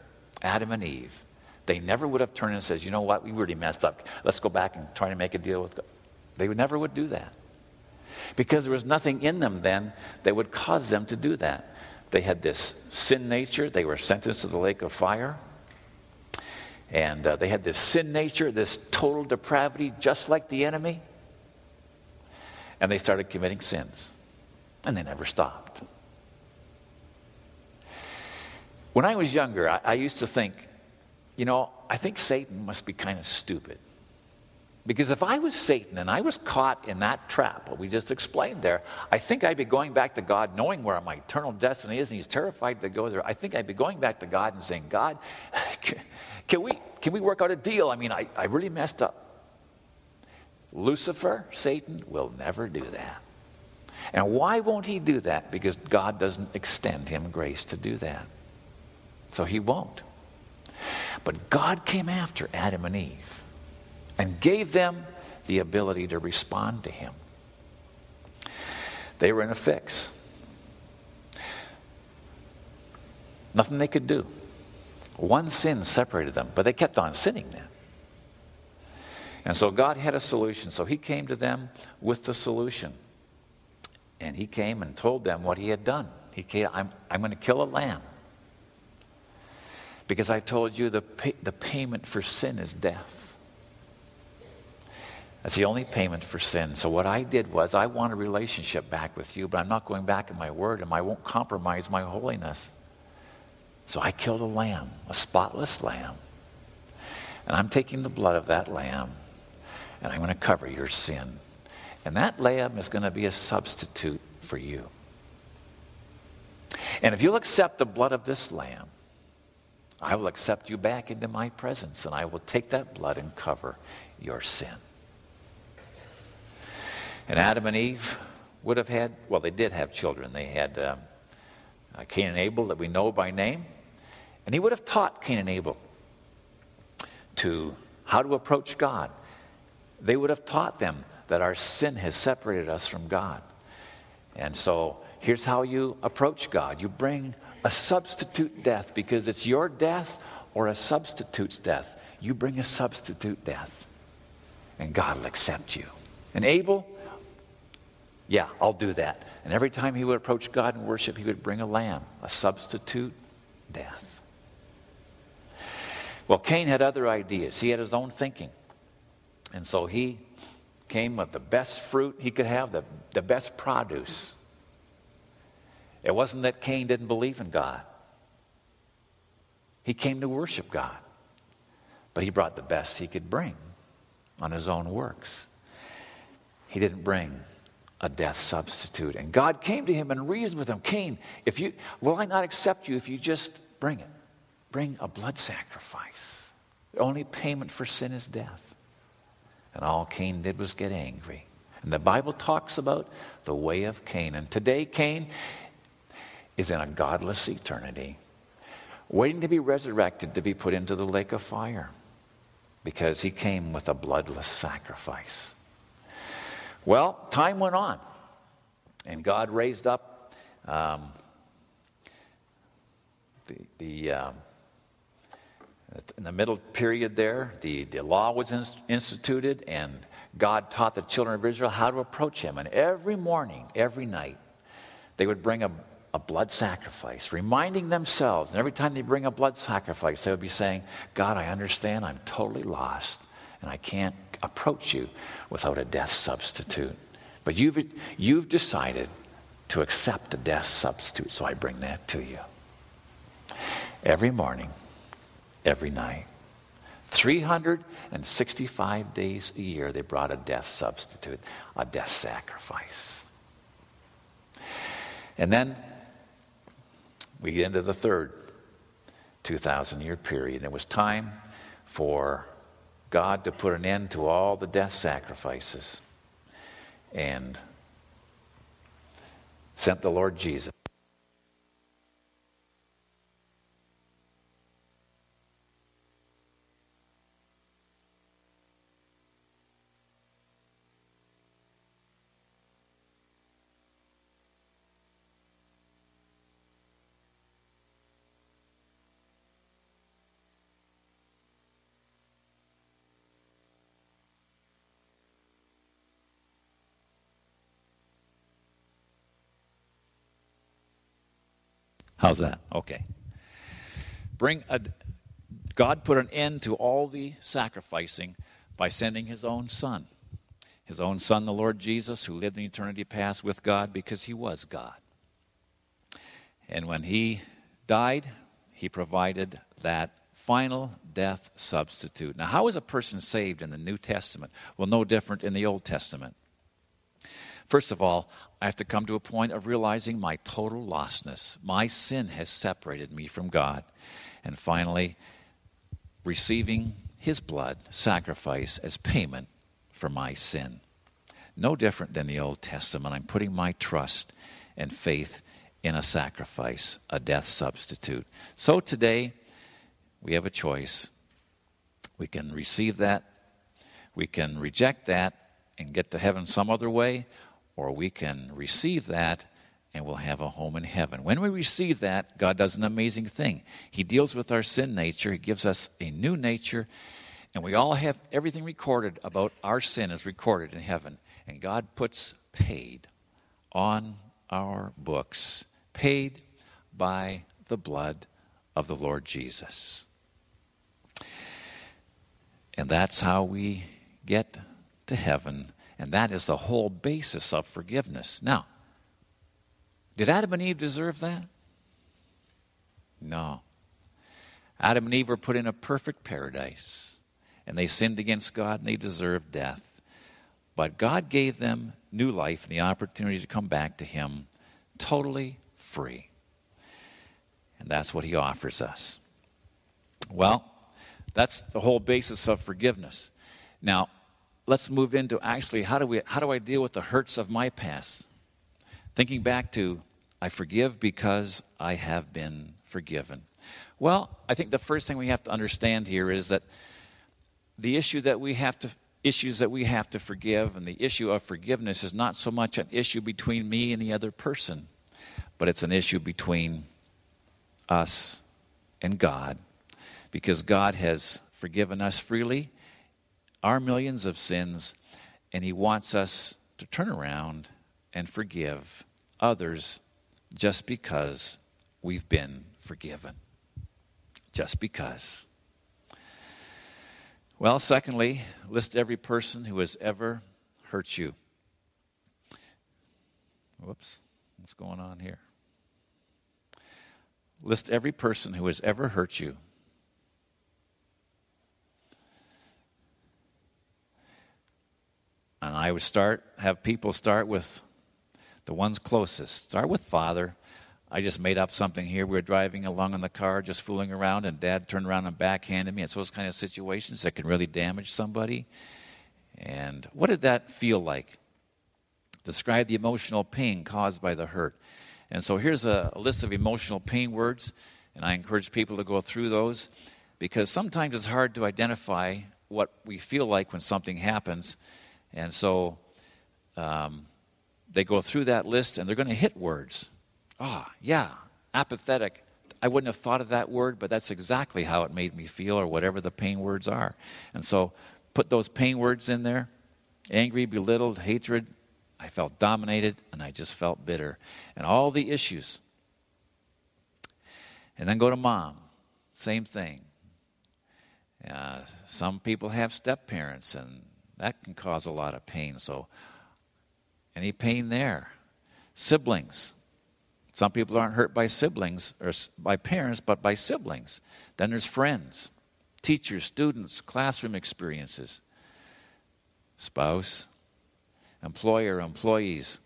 Adam and Eve, they never would have turned and said, you know what, we really messed up. Let's go back and try to make a deal with God. They would never would do that. Because there was nothing in them then that would cause them to do that. They had this sin nature. They were sentenced to the lake of fire. And uh, they had this sin nature, this total depravity, just like the enemy. And they started committing sins. And they never stopped. When I was younger, I, I used to think, you know, I think Satan must be kind of stupid. Because if I was Satan and I was caught in that trap, what we just explained there, I think I'd be going back to God knowing where my eternal destiny is, and he's terrified to go there. I think I'd be going back to God and saying, God, can we, can we work out a deal? I mean, I, I really messed up. Lucifer, Satan, will never do that. And why won't he do that? Because God doesn't extend him grace to do that. So he won't. But God came after Adam and Eve and gave them the ability to respond to Him. They were in a fix. Nothing they could do. One sin separated them, but they kept on sinning then. And so God had a solution. So He came to them with the solution. And He came and told them what He had done. He came, I'm, I'm going to kill a lamb. Because I told you the, pay, the payment for sin is death. That's the only payment for sin. So what I did was I want a relationship back with you, but I'm not going back in my word and I won't compromise my holiness. So I killed a lamb, a spotless lamb. And I'm taking the blood of that lamb and I'm going to cover your sin. And that lamb is going to be a substitute for you. And if you'll accept the blood of this lamb, I will accept you back into my presence, and I will take that blood and cover your sin. And Adam and Eve would have had, well, they did have children. They had um, uh, Cain and Abel that we know by name. And he would have taught Cain and Abel to how to approach God. They would have taught them that our sin has separated us from God. And so here's how you approach God you bring a substitute death because it's your death or a substitute's death. You bring a substitute death, and God will accept you. And Abel, yeah, I'll do that. And every time he would approach God in worship, he would bring a lamb, a substitute death. Well, Cain had other ideas. He had his own thinking. And so he came with the best fruit he could have, the, the best produce. It wasn't that Cain didn't believe in God, he came to worship God. But he brought the best he could bring on his own works. He didn't bring a death substitute. And God came to him and reasoned with him Cain, if you, will I not accept you if you just bring it? Bring a blood sacrifice. The only payment for sin is death. And all Cain did was get angry. And the Bible talks about the way of Cain. And today, Cain is in a godless eternity, waiting to be resurrected to be put into the lake of fire because he came with a bloodless sacrifice. Well, time went on, and God raised up um, the, the um, in the middle period there, the, the law was instituted, and God taught the children of Israel how to approach Him. And every morning, every night, they would bring a, a blood sacrifice, reminding themselves. And every time they bring a blood sacrifice, they would be saying, God, I understand I'm totally lost, and I can't approach you without a death substitute. But you've, you've decided to accept a death substitute, so I bring that to you. Every morning, every night. 365 days a year, they brought a death substitute, a death sacrifice. And then we get into the third 2,000 year period. And it was time for God to put an end to all the death sacrifices and sent the Lord Jesus. How's that? Okay. Bring a, God put an end to all the sacrificing by sending his own son. His own son, the Lord Jesus, who lived in eternity past with God because he was God. And when he died, he provided that final death substitute. Now, how is a person saved in the New Testament? Well, no different in the Old Testament. First of all, I have to come to a point of realizing my total lostness. My sin has separated me from God. And finally, receiving His blood sacrifice as payment for my sin. No different than the Old Testament. I'm putting my trust and faith in a sacrifice, a death substitute. So today, we have a choice. We can receive that, we can reject that and get to heaven some other way, or we can receive that and we'll have a home in heaven. When we receive that, God does an amazing thing. He deals with our sin nature, He gives us a new nature, and we all have everything recorded about our sin is recorded in heaven. And God puts paid on our books, paid by the blood of the Lord Jesus. And that's how we get to heaven and that is the whole basis of forgiveness. Now, did Adam and Eve deserve that? No. Adam and Eve were put in a perfect paradise, and they sinned against God and they deserved death. But God gave them new life and the opportunity to come back to Him totally free. And that's what He offers us. Well, that's the whole basis of forgiveness. Now, let's move into actually how do we how do I deal with the hurts of my past? Thinking back to I forgive because I have been forgiven. Well, I think the first thing we have to understand here is that the issue that we have to issues that we have to forgive and the issue of forgiveness is not so much an issue between me and the other person, but it's an issue between us and God because God has forgiven us freely our millions of sins, and He wants us to turn around and forgive others just because we've been forgiven. Just because. Well, secondly, list every person who has ever hurt you. Whoops, what's going on here? List every person who has ever hurt you. And I would start, have people start with the ones closest. Start with Father. I just made up something here. We were driving along in the car, just fooling around, and Dad turned around and backhanded me. It's those kind of situations that can really damage somebody. And what did that feel like? Describe the emotional pain caused by the hurt. And so here's a, a list of emotional pain words, and I encourage people to go through those because sometimes it's hard to identify what we feel like when something happens. And so um, they go through that list and they're going to hit words. Ah, oh, yeah, apathetic. I wouldn't have thought of that word, but that's exactly how it made me feel, or whatever the pain words are. And so put those pain words in there angry, belittled, hatred. I felt dominated, and I just felt bitter. And all the issues. And then go to mom. Same thing. Uh, some people have step parents, and that can cause a lot of pain. So, any pain there? Siblings. Some people aren't hurt by siblings or by parents, but by siblings. Then there's friends, teachers, students, classroom experiences, spouse, employer, employees,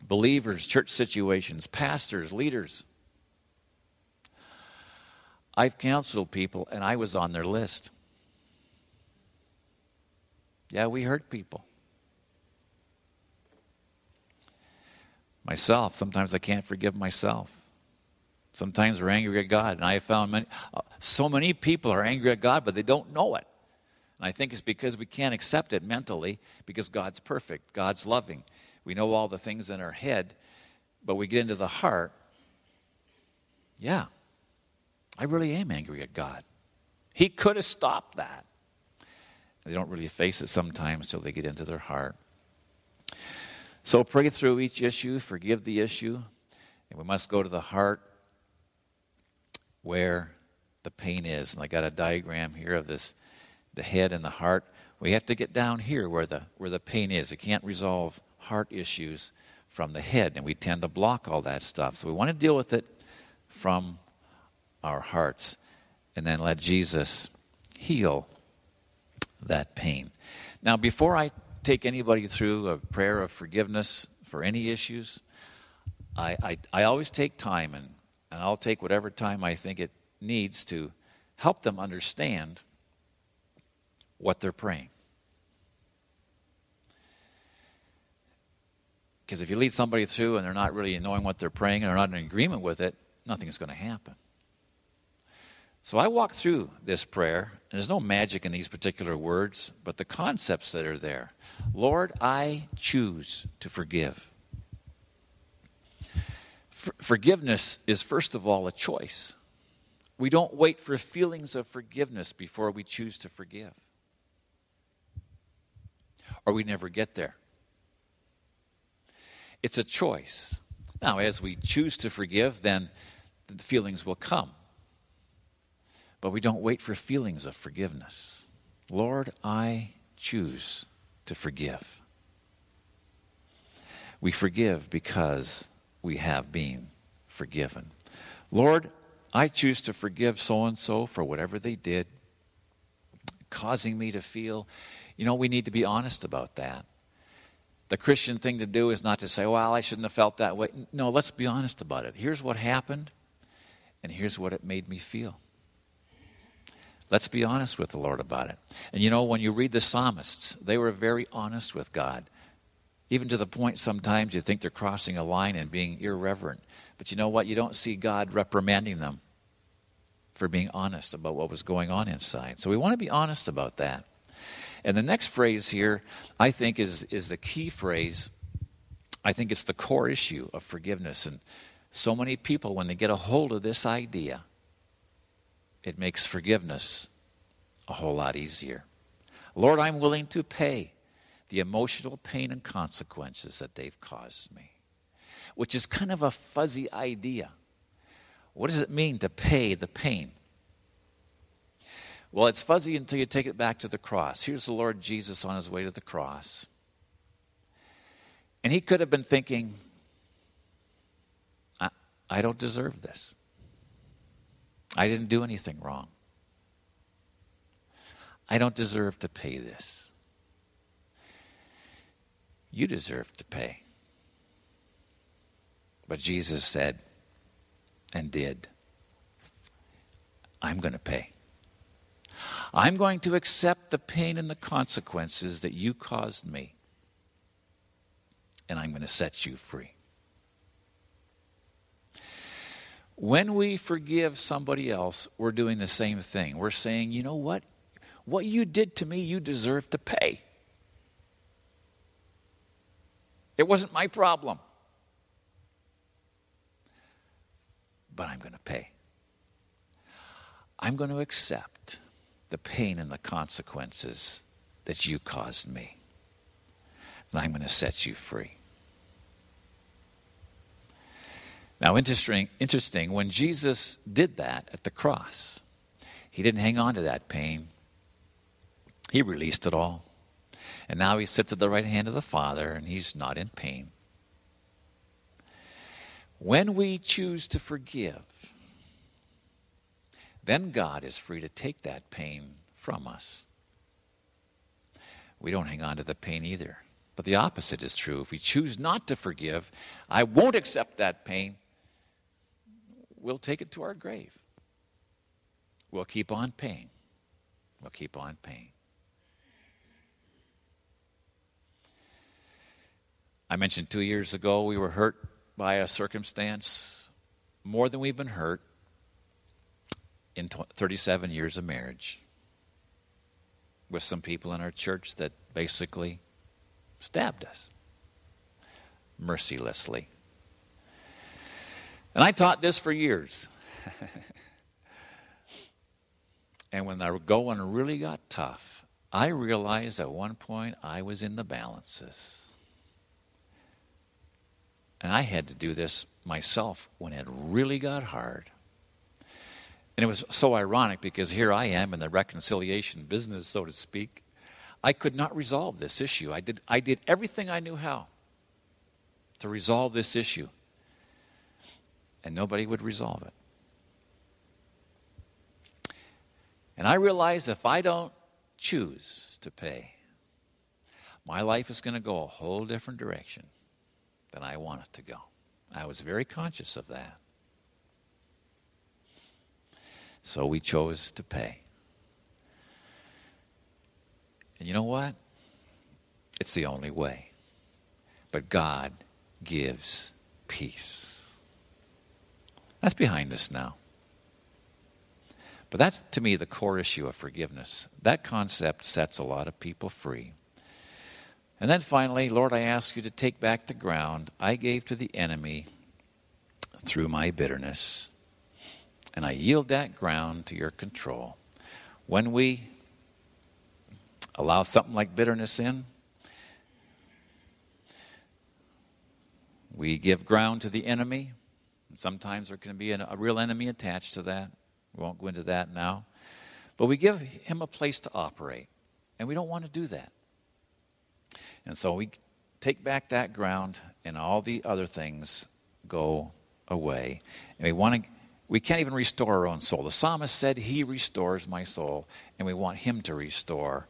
believers, church situations, pastors, leaders. I've counseled people, and I was on their list. Yeah, we hurt people. Myself, sometimes I can't forgive myself. Sometimes we're angry at God, and I have found many, uh, so many people are angry at God, but they don't know it. And I think it's because we can't accept it mentally because God's perfect, God's loving. We know all the things in our head, but we get into the heart. Yeah, I really am angry at God. He could have stopped that. They don't really face it sometimes till they get into their heart. So pray through each issue, forgive the issue, and we must go to the heart where the pain is. And I got a diagram here of this the head and the heart. We have to get down here where the where the pain is. It can't resolve heart issues from the head, and we tend to block all that stuff. So we want to deal with it from our hearts and then let Jesus heal that pain. Now, before I take anybody through a prayer of forgiveness for any issues, I, I, I always take time, and, and I'll take whatever time I think it needs to help them understand what they're praying. Because if you lead somebody through and they're not really knowing what they're praying and they're not in agreement with it, nothing's going to happen. So I walk through this prayer, and there's no magic in these particular words, but the concepts that are there. Lord, I choose to forgive. For- forgiveness is, first of all, a choice. We don't wait for feelings of forgiveness before we choose to forgive, or we never get there. It's a choice. Now, as we choose to forgive, then the feelings will come. But we don't wait for feelings of forgiveness. Lord, I choose to forgive. We forgive because we have been forgiven. Lord, I choose to forgive so and so for whatever they did, causing me to feel. You know, we need to be honest about that. The Christian thing to do is not to say, well, I shouldn't have felt that way. No, let's be honest about it. Here's what happened, and here's what it made me feel. Let's be honest with the Lord about it. And you know, when you read the psalmists, they were very honest with God, even to the point sometimes you think they're crossing a line and being irreverent. But you know what? You don't see God reprimanding them for being honest about what was going on inside. So we want to be honest about that. And the next phrase here, I think, is, is the key phrase. I think it's the core issue of forgiveness. And So many people, when they get a hold of this idea, it makes forgiveness a whole lot easier. Lord, I'm willing to pay the emotional pain and consequences that they've caused me, which is kind of a fuzzy idea. What does it mean to pay the pain? Well, it's fuzzy until you take it back to the cross. Here's the Lord Jesus on his way to the cross. And he could have been thinking, I, I don't deserve this. I didn't do anything wrong. I don't deserve to pay this. You deserve to pay. But Jesus said and did, I'm going to pay. I'm going to accept the pain and the consequences that you caused me, and I'm going to set you free. When we forgive somebody else, we're doing the same thing. We're saying, you know what? What you did to me, you deserve to pay. It wasn't my problem. But I'm going to pay. I'm going to accept the pain and the consequences that you caused me. And I'm going to set you free. Now, interesting, interesting, when Jesus did that at the cross, he didn't hang on to that pain. He released it all. And now he sits at the right hand of the Father and he's not in pain. When we choose to forgive, then God is free to take that pain from us. We don't hang on to the pain either. But the opposite is true. If we choose not to forgive, I won't accept that pain, we'll take it to our grave. We'll keep on paying. We'll keep on paying. I mentioned two years ago we were hurt by a circumstance more than we've been hurt in 37 years of marriage with some people in our church that basically stabbed us mercilessly. And I taught this for years. and when the going really got tough, I realized at one point I was in the balances. And I had to do this myself when it really got hard. And it was so ironic because here I am in the reconciliation business, so to speak. I could not resolve this issue. I did, I did everything I knew how to resolve this issue, and nobody would resolve it. And I realized if I don't choose to pay, my life is going to go a whole different direction than I want it to go. I was very conscious of that. So we chose to pay. And you know what? It's the only way. But God gives peace. That's behind us now. But that's, to me, the core issue of forgiveness. That concept sets a lot of people free. And then finally, Lord, I ask you to take back the ground I gave to the enemy through my bitterness and I yield that ground to your control. When we allow something like bitterness in, we give ground to the enemy. Sometimes there can be a real enemy attached to that. We won't go into that now. But we give him a place to operate. And we don't want to do that. And so we take back that ground, and all the other things go away. And we want to we can't even restore our own soul. The psalmist said, He restores my soul, and we want Him to restore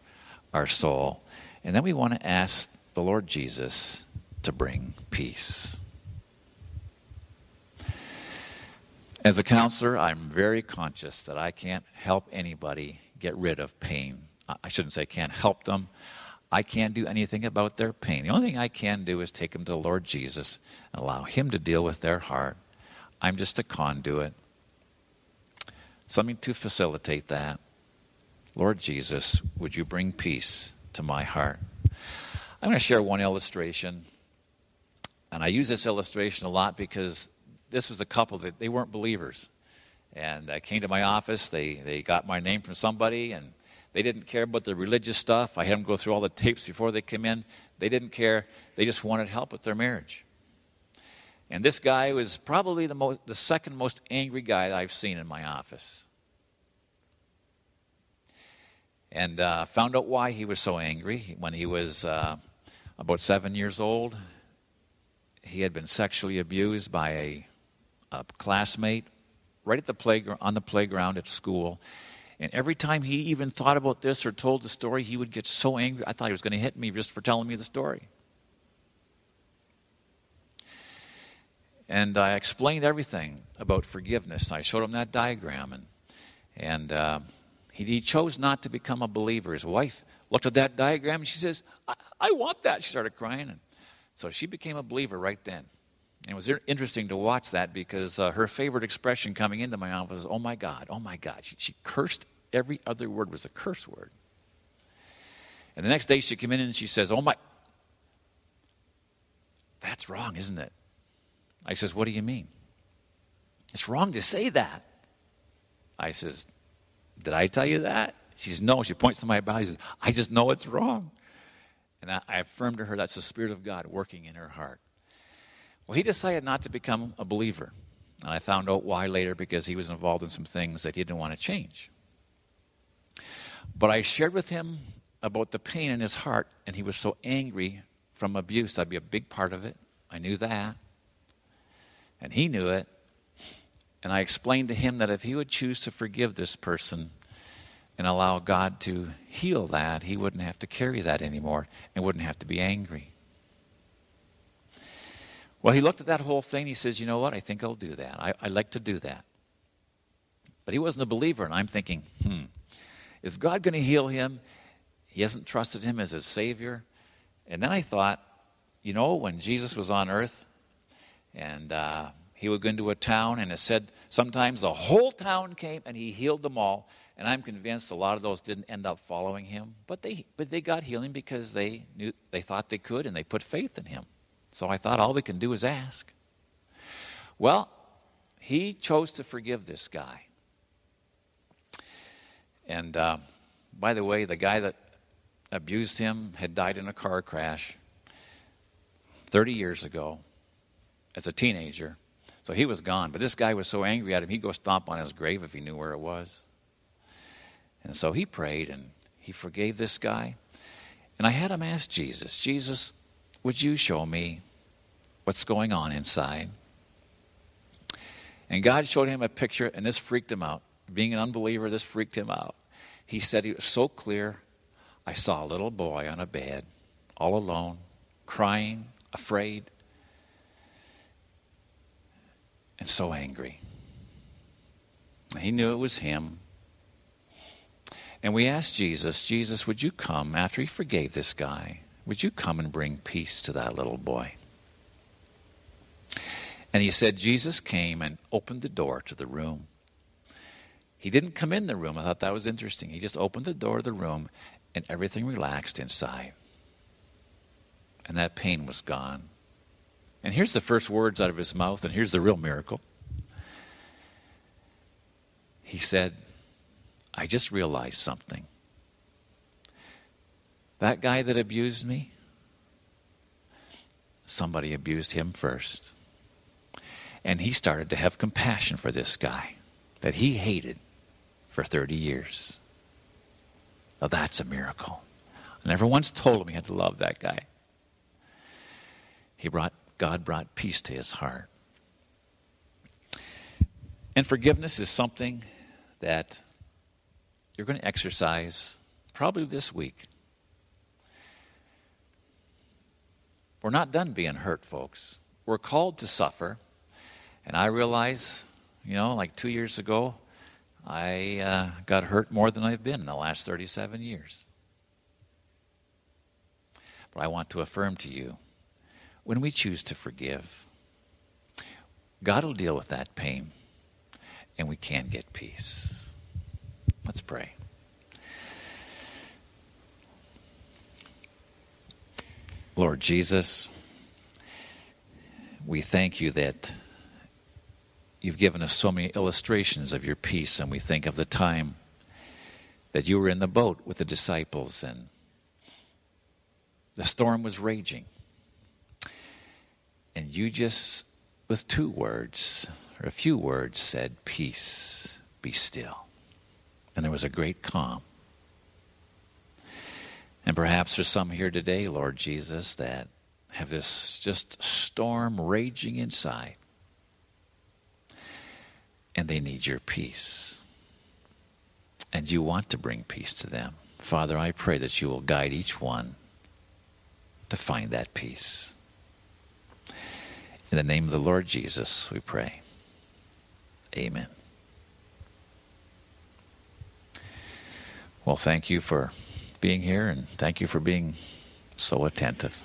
our soul. And then we want to ask the Lord Jesus to bring peace. As a counselor, I'm very conscious that I can't help anybody get rid of pain. I shouldn't say can't help them. I can't do anything about their pain. The only thing I can do is take them to the Lord Jesus and allow Him to deal with their heart. I'm just a conduit something to facilitate that. Lord Jesus, would you bring peace to my heart? I'm going to share one illustration. And I use this illustration a lot because this was a couple that they weren't believers. And I came to my office. They, they got my name from somebody, and they didn't care about the religious stuff. I had them go through all the tapes before they came in. They didn't care. They just wanted help with their marriage. And this guy was probably the, most, the second most angry guy I've seen in my office. And uh, found out why he was so angry. When he was uh, about seven years old, he had been sexually abused by a, a classmate right at the playground on the playground at school. And every time he even thought about this or told the story, he would get so angry. I thought he was going to hit me just for telling me the story. And I explained everything about forgiveness. I showed him that diagram, and, and uh, he, he, chose not to become a believer. His wife looked at that diagram and she says, I, I want that. She started crying. And so she became a believer right then. And it was interesting to watch that because uh, her favorite expression coming into my office was, oh my God, oh my God. She, she cursed. Every other word was a curse word. And the next day she came in and she says, oh my, that's wrong, isn't it? I says, What do you mean? It's wrong to say that. I says, Did I tell you that? She says, No. She points to my body. She says, I just know it's wrong. And I, I affirmed to her that's the Spirit of God working in her heart. Well, he decided not to become a believer. And I found out why later because he was involved in some things that he didn't want to change. But I shared with him about the pain in his heart, and he was so angry from abuse. That'd be a big part of it. I knew that. And he knew it. And I explained to him that if he would choose to forgive this person and allow God to heal that, he wouldn't have to carry that anymore and wouldn't have to be angry. Well, he looked at that whole thing. He says, You know what? I think I'll do that. I, I like to do that. But he wasn't a believer. And I'm thinking, hmm, is God going to heal him? He hasn't trusted him as his Savior. And then I thought, you know, when Jesus was on earth, and uh, he would go into a town, and it said sometimes the whole town came and he healed them all. And I'm convinced a lot of those didn't end up following him, but they, but they got healing because they, knew, they thought they could and they put faith in him. So I thought all we can do is ask. Well, he chose to forgive this guy. And uh, by the way, the guy that abused him had died in a car crash 30 years ago as a teenager. So he was gone. But this guy was so angry at him, he'd go stomp on his grave if he knew where it was. And so he prayed and he forgave this guy. And I had him ask Jesus, Jesus, would you show me what's going on inside? And God showed him a picture, and this freaked him out. Being an unbeliever, this freaked him out. He said it was so clear. I saw a little boy on a bed, all alone, crying, afraid and so angry. He knew it was him. And we asked Jesus, Jesus, would you come after he forgave this guy? Would you come and bring peace to that little boy? And he said, Jesus came and opened the door to the room. He didn't come in the room. I thought that was interesting. He just opened the door of the room and everything relaxed inside. And that pain was gone. And here's the first words out of his mouth, and here's the real miracle. He said, I just realized something. That guy that abused me, somebody abused him first. And he started to have compassion for this guy that he hated for 30 years. Now that's a miracle. I never once told him he had to love that guy. He brought God brought peace to his heart. And forgiveness is something that you're going to exercise probably this week. We're not done being hurt, folks. We're called to suffer. And I realize, you know, like two years ago, I uh, got hurt more than I've been in the last 37 years. But I want to affirm to you when we choose to forgive, God will deal with that pain and we can get peace. Let's pray. Lord Jesus, we thank you that you've given us so many illustrations of your peace, and we think of the time that you were in the boat with the disciples and the storm was raging. And you just, with two words, or a few words, said, Peace, be still. And there was a great calm. And perhaps there's some here today, Lord Jesus, that have this just storm raging inside. And they need your peace. And you want to bring peace to them. Father, I pray that you will guide each one to find that peace. In the name of the Lord Jesus, we pray. Amen. Well, thank you for being here and thank you for being so attentive.